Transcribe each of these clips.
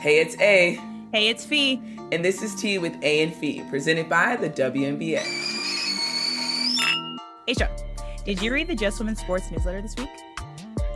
Hey, it's A. Hey, it's Fee. And this is Tea with A and Fee, presented by the WNBA. A'ja, did you read the Just Women Sports newsletter this week?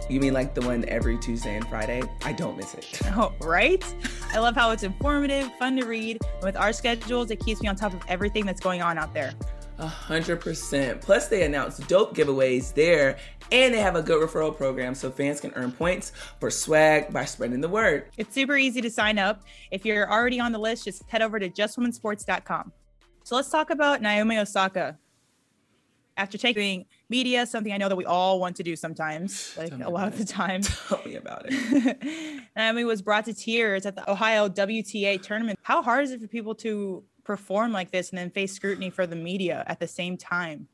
You mean like the one every Tuesday and Friday? I don't miss it. Oh, right? I love how it's informative, fun to read, and with our schedules, it keeps me on top of everything that's going on out there. A hundred percent. Plus, they announce dope giveaways there, and they have a good referral program so fans can earn points for swag by spreading the word. It's super easy to sign up. If you're already on the list, just head over to justwomensports.com. So let's talk about Naomi Osaka. After taking media, something I know that we all want to do sometimes, like a lot of the time. Tell me about it. Naomi was brought to tears at the Ohio WTA tournament. How hard is it for people to perform like this and then face scrutiny for the media at the same time?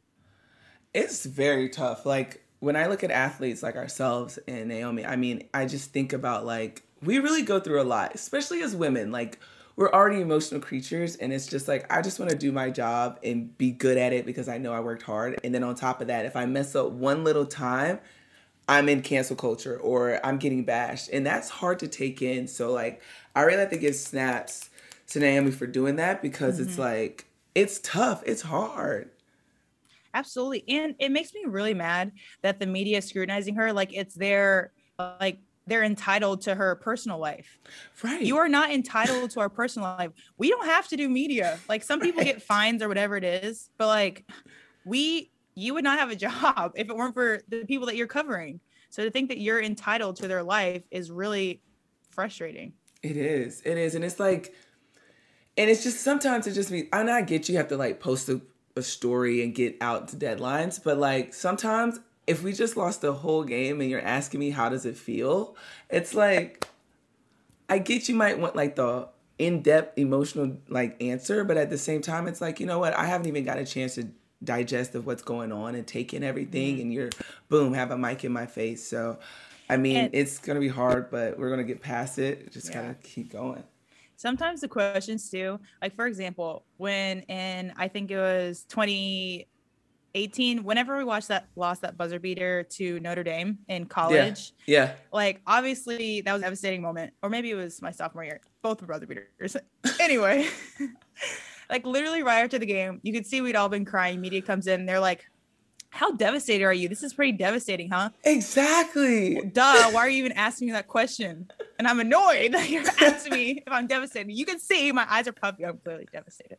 It's very tough. Like when I look at athletes like ourselves and Naomi, I mean, I just think about like we really go through a lot, especially as women. Like we're already emotional creatures and it's just like I just want to do my job and be good at it because I know I worked hard. And then on top of that, if I mess up one little time, I'm in cancel culture or I'm getting bashed. And that's hard to take in. So like I really have to give snaps to Naomi for doing that because mm-hmm. it's like it's tough. It's hard. Absolutely. And it makes me really mad that the media is scrutinizing her like it's their like they're entitled to her personal life. Right. You are not entitled to our personal life. We don't have to do media. Like some people right. get fines or whatever it is, but like we you would not have a job if it weren't for the people that you're covering. So to think that you're entitled to their life is really frustrating. It is. It is. And it's like and it's just sometimes it just means I not get you have to like post a, a story and get out to deadlines, but like sometimes if we just lost the whole game and you're asking me how does it feel, it's like I get you might want like the in-depth emotional like answer, but at the same time it's like, you know what, I haven't even got a chance to digest of what's going on and take in everything mm-hmm. and you're boom, have a mic in my face. So I mean, and, it's gonna be hard, but we're gonna get past it. Just yeah. gotta keep going sometimes the questions too like for example when in i think it was 2018 whenever we watched that lost that buzzer beater to notre dame in college yeah, yeah. like obviously that was a devastating moment or maybe it was my sophomore year both were buzzer beaters anyway like literally right after the game you could see we'd all been crying media comes in they're like how devastated are you? This is pretty devastating, huh? Exactly. Duh. Why are you even asking me that question? And I'm annoyed that you're asking me if I'm devastated. You can see my eyes are puffy. I'm clearly devastated.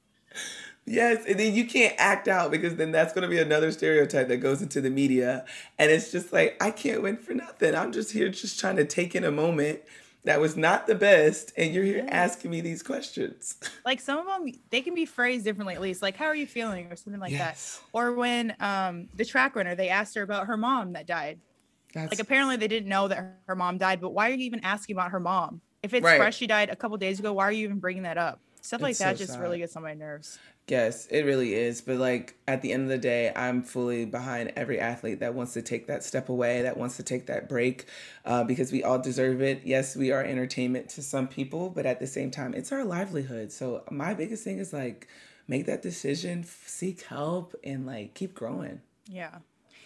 Yes, and then you can't act out because then that's going to be another stereotype that goes into the media. And it's just like, I can't win for nothing. I'm just here just trying to take in a moment that was not the best and you're here asking me these questions. Like some of them they can be phrased differently at least. Like how are you feeling? Or something like yes. that or when um the track runner they asked her about her mom that died. That's... like apparently they didn't know that her mom died but why are you even asking about her mom? If it's right. fresh she died a couple days ago why are you even bringing that up stuff like that so just sad. really gets on my nerves Yes, it really is. But like at the end of the day, I'm fully behind every athlete that wants to take that step away, that wants to take that break, uh, because we all deserve it. Yes, we are entertainment to some people, but at the same time, it's our livelihood. So my biggest thing is like make that decision, seek help, and like keep growing. Yeah.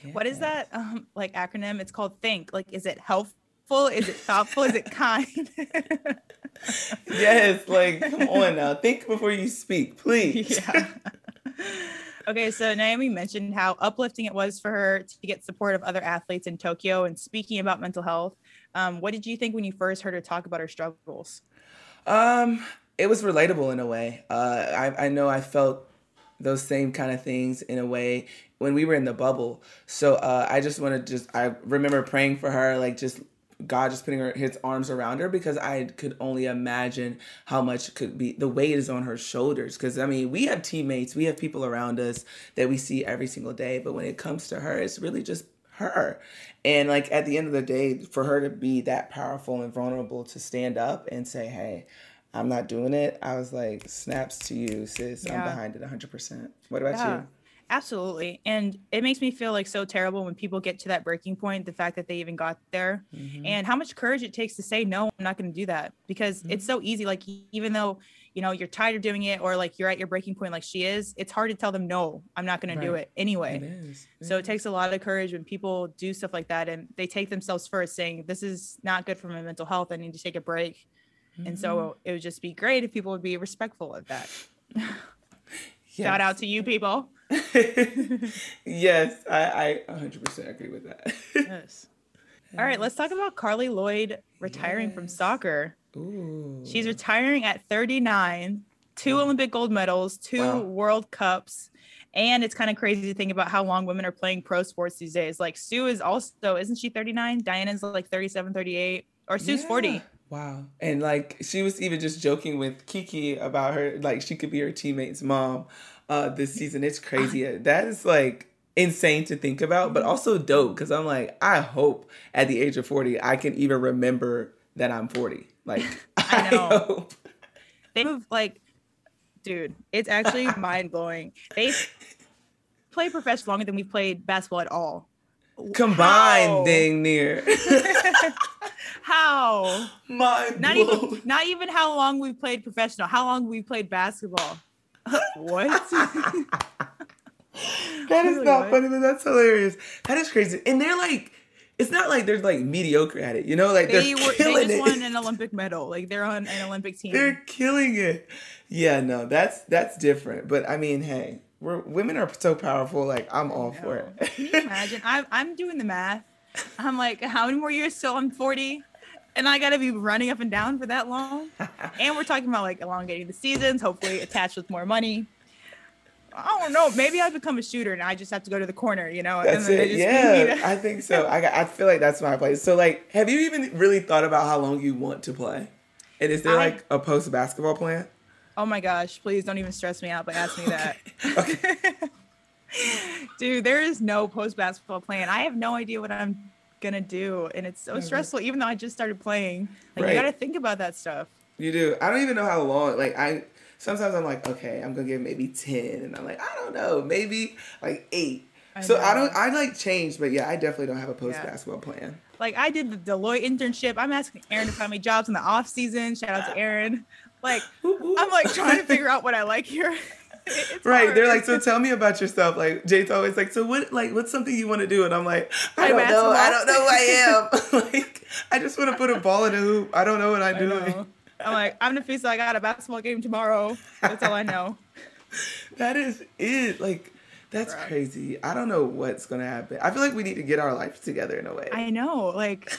yeah. What is that um, like acronym? It's called Think. Like, is it health Is it thoughtful? Is it kind? yes, like come on now. Think before you speak, please. Yeah. Okay, so Naomi mentioned how uplifting it was for her to get support of other athletes in Tokyo and speaking about mental health. Um, what did you think when you first heard her talk about her struggles? Um, it was relatable in a way. Uh, I, I know I felt those same kind of things in a way when we were in the bubble. So uh, I just want to just I remember praying for her, like just God just putting her his arms around her because I could only imagine how much could be the weight is on her shoulders. Because I mean, we have teammates, we have people around us that we see every single day, but when it comes to her, it's really just her. And like at the end of the day, for her to be that powerful and vulnerable to stand up and say, "Hey, I'm not doing it," I was like, "Snaps to you, sis. Yeah. I'm behind it 100." percent What about yeah. you? Absolutely. And it makes me feel like so terrible when people get to that breaking point, the fact that they even got there mm-hmm. and how much courage it takes to say, no, I'm not going to do that because mm-hmm. it's so easy. Like, even though, you know, you're tired of doing it or like you're at your breaking point, like she is, it's hard to tell them, no, I'm not going right. to do it anyway. It is. It so is. it takes a lot of courage when people do stuff like that and they take themselves first saying, this is not good for my mental health. I need to take a break. Mm-hmm. And so it would just be great if people would be respectful of that. Shout out to you people. yes, I, I 100% agree with that. yes. All right, let's talk about Carli Lloyd retiring yes. from soccer. Ooh. She's retiring at 39, two Olympic gold medals, two wow. World Cups. And it's kind of crazy to think about how long women are playing pro sports these days. Like Sue is also, isn't she 39? Diana's like 37, 38, or Sue's yeah. 40. Wow. And like she was even just joking with Kiki about her, like she could be her teammate's mom uh this season. It's crazy. that is like insane to think about, but also dope because I'm like, I hope at the age of 40 I can even remember that I'm 40. Like I, know. I hope. They move like dude, it's actually mind blowing. They play professional longer than we've played basketball at all. Combined, How? dang near. How? Mind not blown. even not even how long we've played professional. How long we played basketball? What? that is not funny, but that's hilarious. That is crazy. And they're like, it's not like they're like mediocre at it, you know? Like they were, they just it. won an Olympic medal. Like they're on an Olympic team. They're killing it. Yeah, no, that's that's different. But I mean, hey, we're women are so powerful. Like I'm all for it. Can you imagine? I'm I'm doing the math. I'm like, how many more years till I'm 40? And I gotta be running up and down for that long. and we're talking about like elongating the seasons, hopefully attached with more money. I don't know. Maybe I become a shooter and I just have to go to the corner, you know? That's it. Yeah, I think so. I, I feel like that's my place. So, like, have you even really thought about how long you want to play? And is there I, like a post basketball plan? Oh my gosh, please don't even stress me out by asking me that. Okay. Dude, there is no post basketball plan. I have no idea what I'm gonna do. And it's so stressful, even though I just started playing. Like right. you gotta think about that stuff. You do. I don't even know how long like I sometimes I'm like, okay, I'm gonna give maybe ten and I'm like, I don't know, maybe like eight. I so know. I don't I like change, but yeah, I definitely don't have a post basketball yeah. plan. Like I did the Deloitte internship. I'm asking Aaron to find me jobs in the off season. Shout out to Aaron. Like I'm like trying to figure out what I like here. It's right. Hard. They're like, so tell me about yourself. Like Jade's always like, so what like what's something you want to do? And I'm like, I don't know. I don't know who I am. like I just want to put a ball in a hoop. I don't know what I'm doing. I'm like, I'm so I got a basketball game tomorrow. That's all I know. that is it. Like that's right. crazy. I don't know what's gonna happen. I feel like we need to get our life together in a way. I know. Like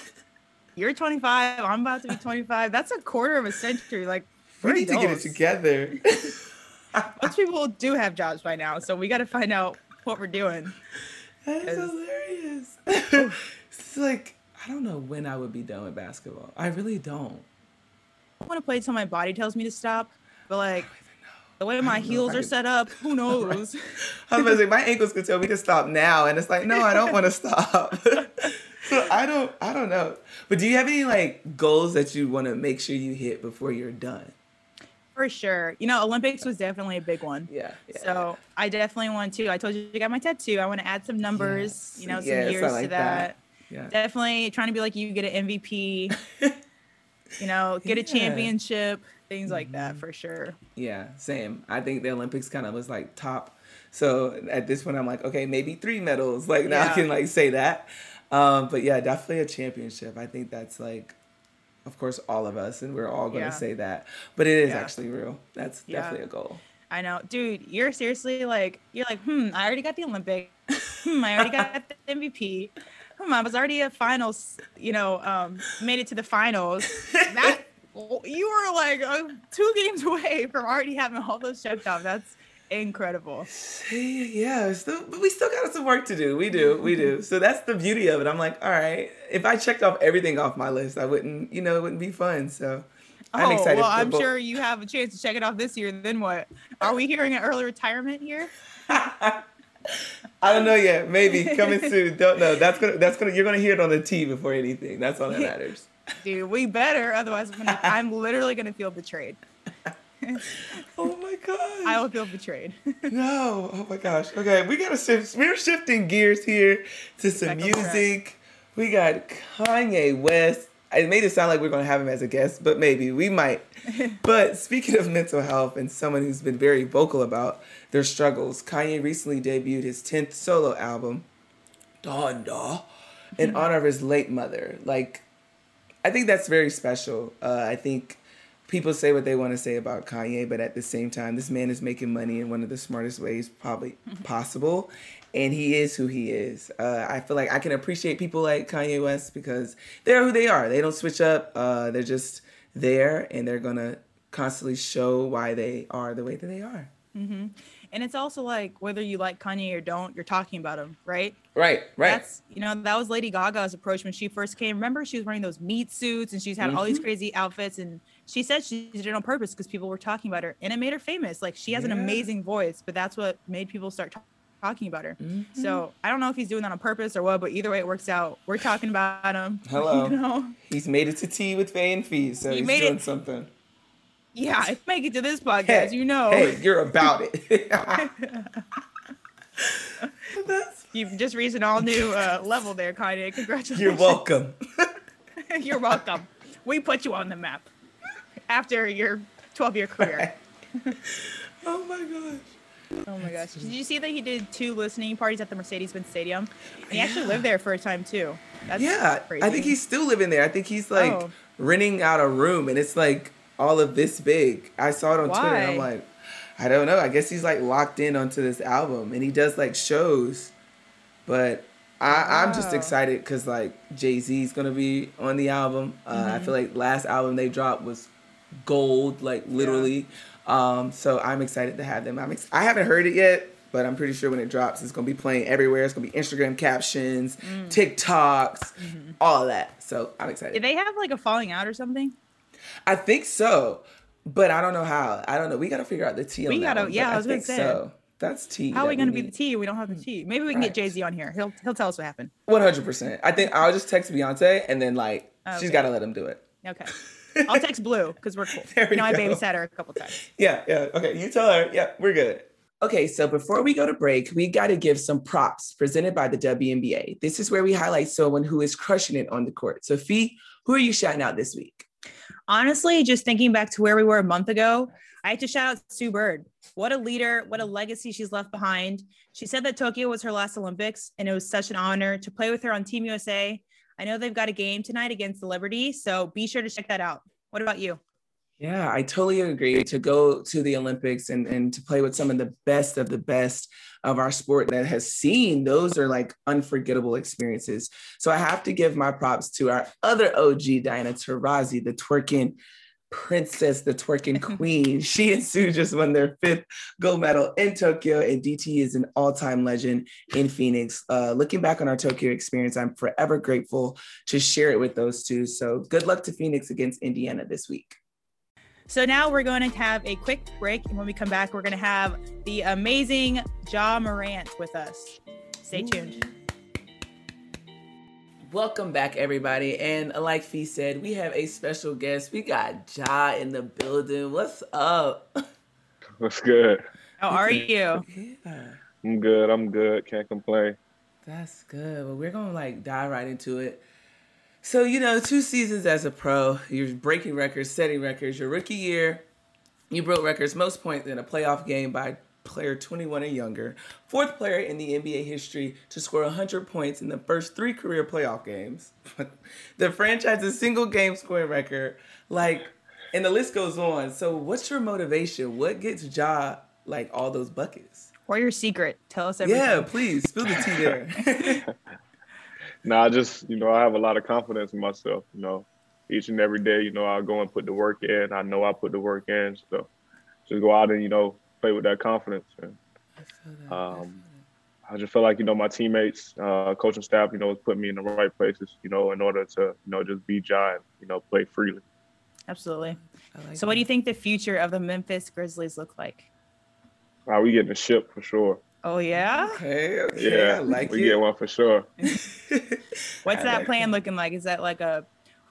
you're 25. I'm about to be 25. That's a quarter of a century. Like we need adults. to get it together. Most people do have jobs by now, so we got to find out what we're doing. That is hilarious. it's like I don't know when I would be done with basketball. I really don't. I want to play until my body tells me to stop, but like the way my heels are set up, who knows? I was gonna say my ankles could tell me to stop now, and it's like, no, I don't want to stop. so I don't, I don't know. But do you have any like goals that you want to make sure you hit before you're done? For sure. You know, Olympics was definitely a big one. Yeah. yeah so I definitely want to. I told you I got my tattoo. I want to add some numbers, yes. you know, some yes, years like to that. that. Yeah. Definitely trying to be like you, get an MVP, you know, get yeah. a championship, things like that mm-hmm. for sure. Yeah, same. I think the Olympics kind of was like top. So at this point, I'm like, okay, maybe three medals. Like now yeah. I can like say that. Um, but yeah, definitely a championship. I think that's like of course, all of us, and we're all going to yeah. say that. But it is yeah. actually real. That's yeah. definitely a goal. I know, dude. You're seriously like, you're like, hmm. I already got the Olympic. hmm. I already got the MVP. Hmm. I was already a finals. You know, um, made it to the finals. That you were like uh, two games away from already having all those checked off. That's incredible. Yeah, still, but we still got some work to do. We do, we do. So that's the beauty of it. I'm like, all right, if I checked off everything off my list, I wouldn't, you know, it wouldn't be fun. So I'm oh, excited. Well, I'm both. sure you have a chance to check it off this year. Then what? Are we hearing an early retirement here? I don't know yet. Maybe coming soon. Don't know. That's gonna. That's gonna. You're gonna hear it on the T before anything. That's all that matters. Dude, we better. Otherwise, I'm, gonna, I'm literally gonna feel betrayed. oh my god. I will feel betrayed. no. Oh my gosh. Okay, we gotta shift. We're shifting gears here to some music. We got Kanye West. It made it sound like we're gonna have him as a guest, but maybe we might. but speaking of mental health and someone who's been very vocal about their struggles, Kanye recently debuted his 10th solo album, Donda, in honor of his late mother. Like, I think that's very special. Uh, I think people say what they want to say about Kanye, but at the same time, this man is making money in one of the smartest ways probably possible. And he is who he is. Uh, I feel like I can appreciate people like Kanye West because they're who they are. They don't switch up. Uh, they're just there, and they're gonna constantly show why they are the way that they are. Mm-hmm. And it's also like whether you like Kanye or don't, you're talking about him, right? Right, right. That's you know that was Lady Gaga's approach when she first came. Remember, she was wearing those meat suits and she's had mm-hmm. all these mm-hmm. crazy outfits, and she said she did it on purpose because people were talking about her, and it made her famous. Like she has yeah. an amazing voice, but that's what made people start talking talking about her. Mm-hmm. So I don't know if he's doing that on purpose or what, but either way it works out. We're talking about him. Hello. You know? He's made it to tea with Faye and Fee, so he he's made doing it, something. Yeah, I make it to this podcast, hey, you know. Hey, you're about it. You've just reached an all new uh, level there, Kanye. Congratulations. You're welcome. you're welcome. We put you on the map after your 12 year career. oh my gosh. Oh my gosh. Did you see that he did two listening parties at the Mercedes Benz Stadium? He yeah. actually lived there for a time too. That's yeah. Crazy. I think he's still living there. I think he's like oh. renting out a room and it's like all of this big. I saw it on Why? Twitter and I'm like, I don't know. I guess he's like locked in onto this album and he does like shows. But I, wow. I'm just excited because like Jay Z's gonna be on the album. Uh, mm-hmm. I feel like last album they dropped was gold, like literally. Yeah. Um, so I'm excited to have them. I'm ex- I haven't heard it yet, but I'm pretty sure when it drops, it's gonna be playing everywhere. It's gonna be Instagram captions, mm. TikToks, mm-hmm. all that. So I'm excited. Did they have like a falling out or something? I think so, but I don't know how. I don't know. We gotta figure out the tea. We gotta. One, yeah, I was gonna say. So. That's tea. How are we gonna be the tea? We don't have the tea. Maybe we can right. get Jay Z on here. He'll he'll tell us what happened. One hundred percent. I think I'll just text Beyonce and then like okay. she's got to let him do it. Okay. I'll text Blue because we're cool. There we you know, go. I babysat her a couple times. Yeah, yeah. Okay, you tell her. Yeah, we're good. Okay, so before we go to break, we got to give some props presented by the WNBA. This is where we highlight someone who is crushing it on the court. Sophie, who are you shouting out this week? Honestly, just thinking back to where we were a month ago, I have to shout out Sue Bird. What a leader, what a legacy she's left behind. She said that Tokyo was her last Olympics, and it was such an honor to play with her on Team USA I know they've got a game tonight against the Liberty, so be sure to check that out. What about you? Yeah, I totally agree. To go to the Olympics and, and to play with some of the best of the best of our sport that has seen, those are like unforgettable experiences. So I have to give my props to our other OG, Diana Taurasi, the twerking princess, the twerking queen. she and Sue just won their fifth gold medal in Tokyo, and DT is an all time legend in Phoenix. Uh, looking back on our Tokyo experience, I'm forever grateful to share it with those two. So good luck to Phoenix against Indiana this week. So now we're going to have a quick break, and when we come back, we're going to have the amazing Ja Morant with us. Stay tuned. Welcome back, everybody. And like Fee said, we have a special guest. We got Ja in the building. What's up? What's good? How are you? Yeah. I'm good. I'm good. Can't complain. That's good. Well, we're gonna like dive right into it. So you know, two seasons as a pro, you're breaking records, setting records. Your rookie year, you broke records, most points in a playoff game by player 21 and younger, fourth player in the NBA history to score 100 points in the first three career playoff games. the franchise's single game scoring record, like, and the list goes on. So, what's your motivation? What gets Ja like all those buckets? Or your secret? Tell us everything. Yeah, please spill the tea there. nah, I just you know I have a lot of confidence in myself. You know, each and every day, you know, I go and put the work in. I know I put the work in, so just go out and you know play with that confidence. And um, I just feel like you know my teammates, uh, coaching staff, you know, put me in the right places, you know, in order to you know just be giant, you know, play freely. Absolutely. Like so, what do you think the future of the Memphis Grizzlies look like? Are we getting a ship for sure? Oh yeah. Okay. okay yeah. I like we it. get one for sure. What's I that like plan looking like? Is that like a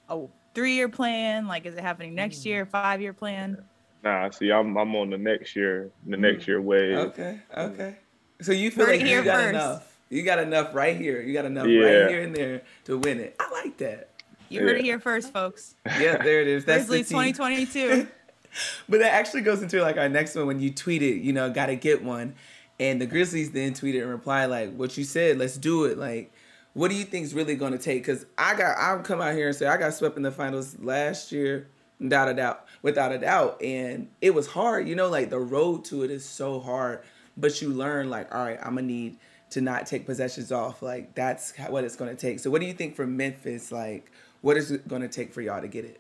a three year plan? Like, is it happening next hmm. year? Five year plan? Nah, see, I'm I'm on the next year, the next mm. year wave. Okay, okay. So you feel like you got first. enough. You got enough right here. You got enough yeah. right here and there to win it. I like that. You heard yeah. it here first, folks. Yeah, there it is. That's Grizzlies 2022. but that actually goes into like our next one when you tweeted, you know, got to get one, and the Grizzlies then tweeted and replied like, "What you said, let's do it." Like, what do you think is really going to take? Because I got, I'll come out here and say I got swept in the finals last year, doubt a doubt without a doubt. And it was hard, you know, like the road to it is so hard, but you learn like, all right, I'm gonna need to not take possessions off. Like that's what it's gonna take. So what do you think for Memphis? Like, what is it gonna take for y'all to get it?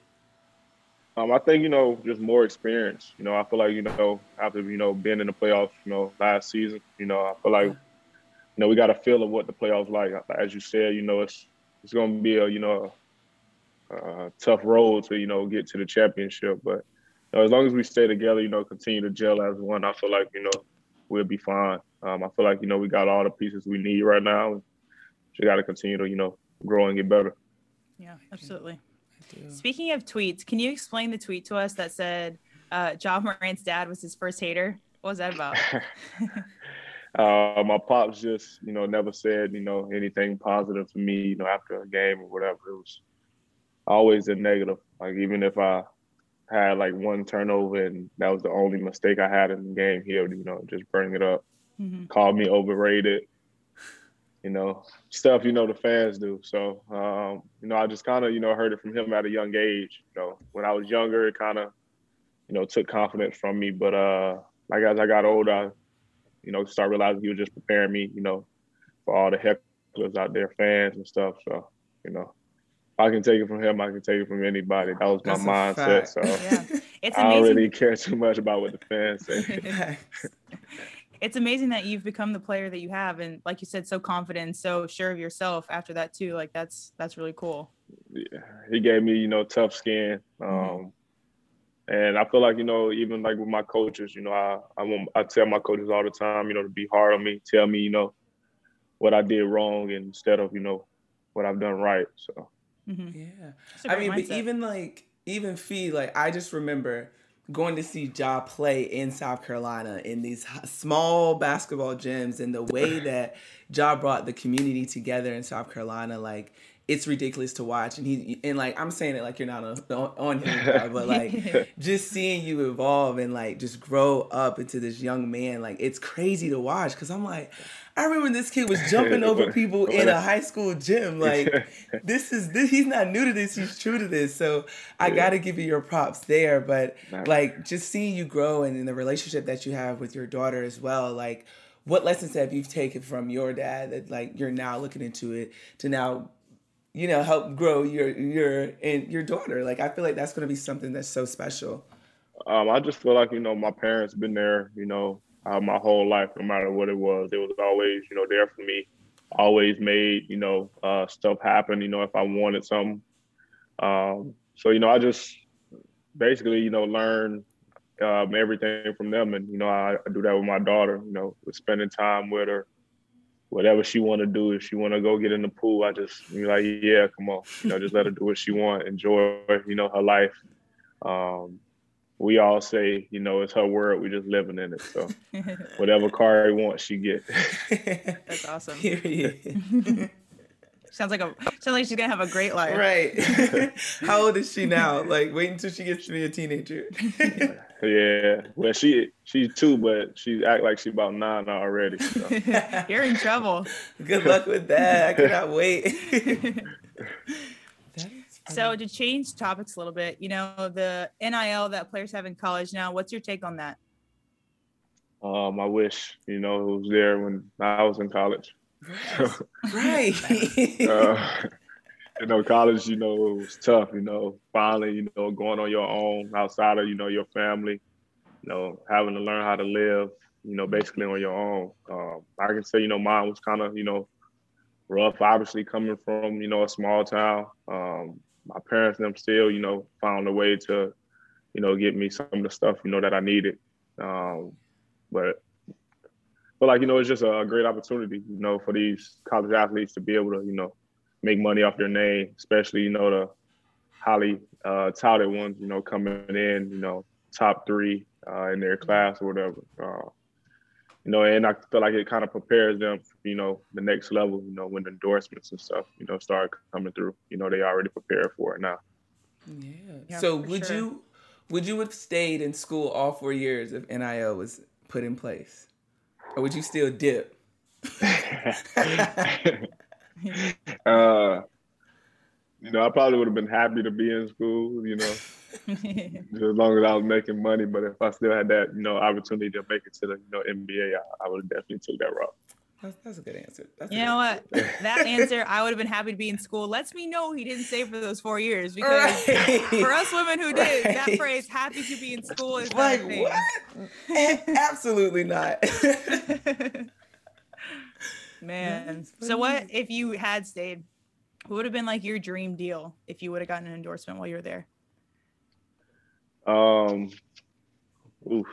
Um, I think you know just more experience. You know, I feel like you know after you know being in the playoffs, you know last season, you know I feel like you know we got a feel of what the playoffs like. As you said, you know it's it's going to be a you know a, a tough road to you know get to the championship, but you know, as long as we stay together, you know, continue to gel as one, I feel like you know we'll be fine. Um, I feel like you know we got all the pieces we need right now. We got to continue to you know grow and get better. Yeah, absolutely. Speaking of tweets, can you explain the tweet to us that said uh, Ja Morant's dad was his first hater? What was that about? uh, my pops just, you know, never said, you know, anything positive to me, you know, after a game or whatever. It was always a negative. Like even if I had like one turnover and that was the only mistake I had in the game, he would, you know, just bring it up, mm-hmm. call me overrated, you know, stuff you know the fans do. So um, you know, I just kind of you know heard it from him at a young age. You know, when I was younger, it kind of you know took confidence from me. But uh, like as I got older, I, you know, start realizing he was just preparing me, you know, for all the hecklers out there, fans and stuff. So you know. I can take it from him. I can take it from anybody. That was my That's mindset. So yeah. it's I don't really care too much about what the fans say. it's amazing that you've become the player that you have and like you said so confident so sure of yourself after that too like that's that's really cool yeah he gave me you know tough skin mm-hmm. um and i feel like you know even like with my coaches you know i i, want, I tell my coaches all the time you know to be hard on me tell me you know what i did wrong instead of you know what i've done right so mm-hmm. yeah i mean mindset. but even like even fee like i just remember going to see Ja play in South Carolina in these small basketball gyms and the way that Ja brought the community together in South Carolina, like it's ridiculous to watch. And he and like I'm saying it like you're not on, on him, but like just seeing you evolve and like just grow up into this young man, like it's crazy to watch. Cause I'm like, I remember this kid was jumping over people in a high school gym. Like this is this, he's not new to this. He's true to this. So I got to give you your props there. But like just seeing you grow and in the relationship that you have with your daughter as well. Like what lessons have you taken from your dad that like you're now looking into it to now you know help grow your your and your daughter like i feel like that's going to be something that's so special um, i just feel like you know my parents been there you know uh, my whole life, no matter what it was. It was always, you know, there for me. Always made, you know, uh, stuff happen. You know, if I wanted something. Um, so you know, I just basically, you know, learn um, everything from them, and you know, I, I, do that with my daughter. You know, spending time with her. Whatever she want to do, if she want to go get in the pool, I just be like, yeah, come on, you know, just let her do what she want, enjoy, you know, her life. Um, we all say, you know, it's her world. We're just living in it. So whatever car he wants, she get. That's awesome. sounds like a sounds like she's gonna have a great life. Right. How old is she now? Like, wait until she gets to be a teenager. yeah. Well, she she's two, but she act like she's about nine already. So. You're in trouble. Good luck with that. I cannot wait. So to change topics a little bit, you know, the NIL that players have in college now, what's your take on that? Um, I wish, you know, it was there when I was in college. right. uh, you know, college, you know, it was tough, you know, finally, you know, going on your own outside of, you know, your family, you know, having to learn how to live, you know, basically on your own. Um, I can say, you know, mine was kind of, you know, rough, obviously coming from, you know, a small town. Um, my parents them still, you know, found a way to, you know, get me some of the stuff, you know, that I needed. Um, but but like, you know, it's just a great opportunity, you know, for these college athletes to be able to, you know, make money off their name, especially, you know, the highly uh, touted ones, you know, coming in, you know, top three uh, in their class or whatever. Uh, you know, and I feel like it kind of prepares them, for, you know, the next level, you know, when the endorsements and stuff, you know, start coming through. You know, they already prepared for it now. Yeah. yeah so would sure. you would you have stayed in school all four years if NIL was put in place? Or would you still dip? uh, you know, I probably would have been happy to be in school, you know. as long as I was making money. But if I still had that, you know, opportunity to make it to the you know NBA, I, I would have definitely took that route. That's, that's a good answer. That's you know what? That answer, I would have been happy to be in school. Lets me know he didn't stay for those four years because right. for us women who did, right. that phrase "happy to be in school" is like what? Absolutely not. Man, so what if you had stayed? What would have been like your dream deal if you would have gotten an endorsement while you were there? Um, oof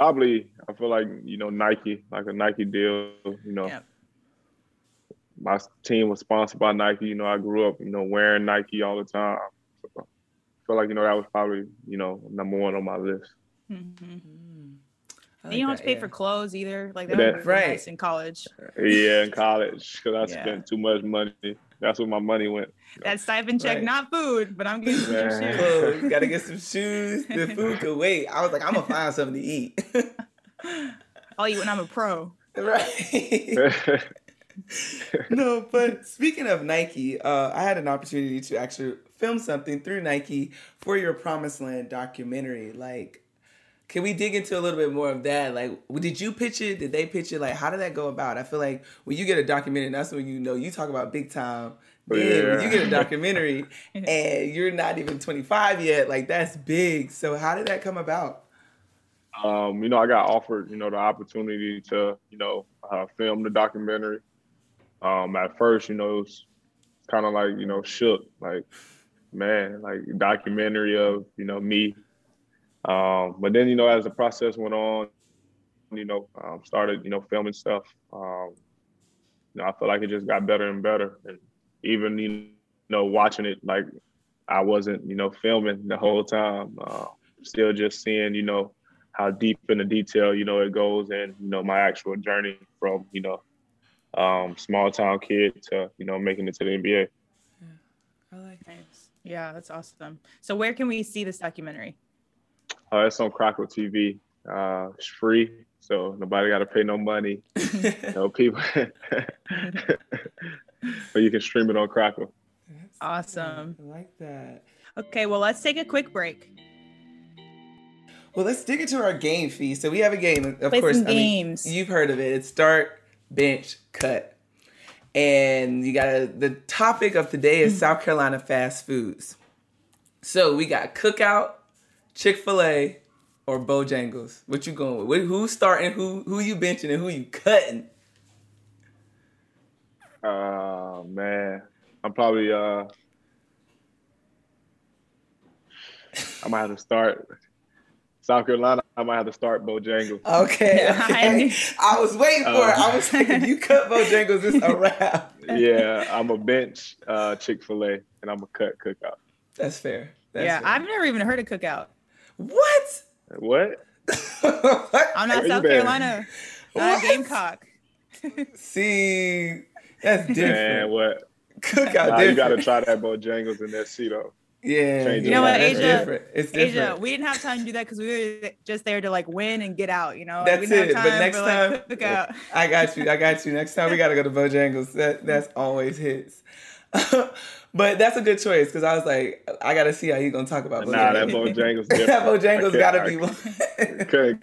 probably I feel like you know Nike, like a Nike deal. You know, yeah. my team was sponsored by Nike. You know, I grew up you know wearing Nike all the time. So I feel like you know that was probably you know number one on my list. Mm-hmm. Mm. Like you don't have to pay yeah. for clothes either. Like that, that right. nice in college. Yeah, in college because I yeah. spent too much money. That's where my money went. That stipend check, right. not food, but I'm getting some shoes. Clothes. Gotta get some shoes. The food could wait. I was like, I'm gonna find something to eat. I'll eat when I'm a pro. Right. no, but speaking of Nike, uh, I had an opportunity to actually film something through Nike for your Promised Land documentary. Like, can we dig into a little bit more of that? Like, did you pitch it? Did they pitch it? Like, how did that go about? I feel like when you get a documentary, that's when you know you talk about big time. Then yeah. when you get a documentary and you're not even 25 yet, like that's big. So how did that come about? Um, you know, I got offered, you know, the opportunity to, you know, uh, film the documentary. Um, at first, you know, it was kind of like, you know, shook, like, man, like documentary of, you know, me um, but then, you know, as the process went on, you know, um, started, you know, filming stuff. Um, you know, I feel like it just got better and better. And even, you know, watching it, like I wasn't, you know, filming the whole time. Uh, still just seeing, you know, how deep in the detail, you know, it goes and, you know, my actual journey from, you know, um, small town kid to, you know, making it to the NBA. Yeah, I like that. Yeah, that's awesome. So where can we see this documentary? Uh, it's on Crackle TV. Uh, it's free, so nobody got to pay no money. no people, but you can stream it on Crackle. awesome. I like that. Okay, well, let's take a quick break. Well, let's dig into our game fee. So we have a game, of Play course. Some games. Mean, you've heard of it. It's start, bench, cut, and you got the topic of today is South Carolina fast foods. So we got cookout, Chick Fil A or Bojangles? What you going with? Who's starting? Who who you benching and who you cutting? Oh uh, man, I'm probably uh, I might have to start South Carolina. I might have to start Bojangles. Okay, okay. I was waiting for uh, it. I was thinking you cut Bojangles, it's a wrap. yeah, I'm a bench uh, Chick Fil A, and I'm a cut Cookout. That's fair. That's yeah, fair. I've never even heard of Cookout. What? What? I'm not South Carolina. Uh, not Gamecock. See, that's different. Man, what? Cookout nah, You gotta try that Bojangles in that Cedo. Yeah, Change you know what, A'ja? Different. It's different. A'ja, we didn't have time to do that because we were just there to like win and get out. You know, that's we it. Time but next for, time, like, cookout. I got you. I got you. Next time we gotta go to Bojangles. That that's always hits. But that's a good choice because I was like, I got to see how he's gonna talk about. Nah, that Bojangles. that Bojangles got to be one. cut,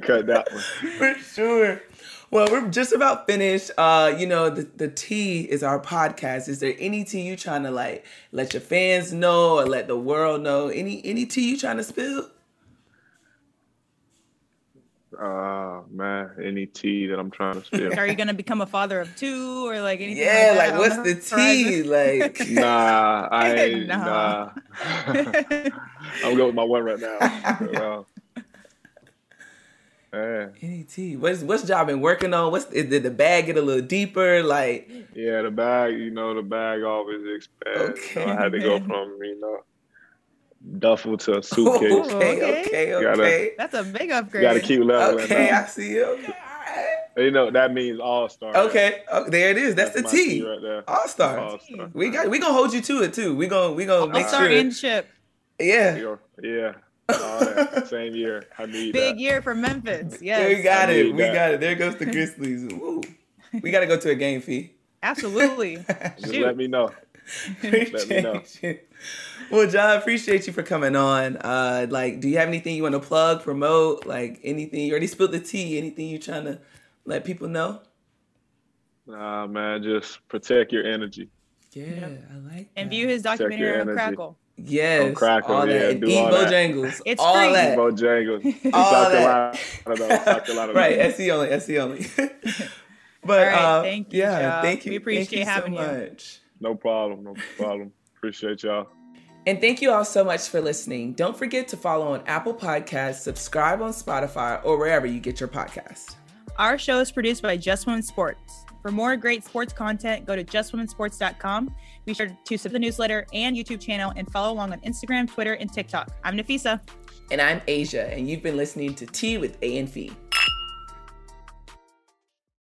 cut that one for sure. Well, we're just about finished. Uh, you know, the, the T is our podcast. Is there any tea you trying to like let your fans know or let the world know? Any any tea you trying to spill? Uh man, any tea that I'm trying to spill. Are you gonna become a father of two or like anything? Yeah, like, like what's the tea? Like nah, I nah. I'm going with my one right now. Man. Any tea? What's what's job been working on? What's did the bag get a little deeper? Like yeah, the bag. You know, the bag always expands. Okay, so I had to go from you know duffel to a suitcase. okay, oh, okay, okay. Gotta, That's a big upgrade. Got to keep leveling. Okay, I see you. Okay. You know that means all star. Okay, oh, there it is. That's, That's the T. Right there. All star. We got. We gonna hold you to it too. We gonna. We gonna make sure. in ship. Yeah. Yeah. Same year. I need Big that. year for Memphis. Yes. We got it. We that. got it. There goes the Grizzlies. Woo. We got to go to a game fee. Absolutely. Just let me know. let me know. well, John, appreciate you for coming on. Uh, like, do you have anything you want to plug, promote, like anything? You already spilled the tea. Anything you trying to let people know? Nah, man, just protect your energy. Yeah, yep. I like that. And view his documentary on Crackle. Yes, on Crackle, all yeah, that. And eat Bojangles. It's all free. that. Bojangles. all South that. Carolina, South Carolina. right, SE only, SE only. but right, uh, thank you, yeah, Joe. thank you. We appreciate thank you having so you. much. No problem, no problem. Appreciate y'all. And thank you all so much for listening. Don't forget to follow on Apple Podcasts, subscribe on Spotify, or wherever you get your podcast. Our show is produced by Just Women Sports. For more great sports content, go to justwomensports.com. Be sure to subscribe to the newsletter and YouTube channel and follow along on Instagram, Twitter, and TikTok. I'm Napheesa. And I'm A'ja, and you've been listening to Tea with A and Fee.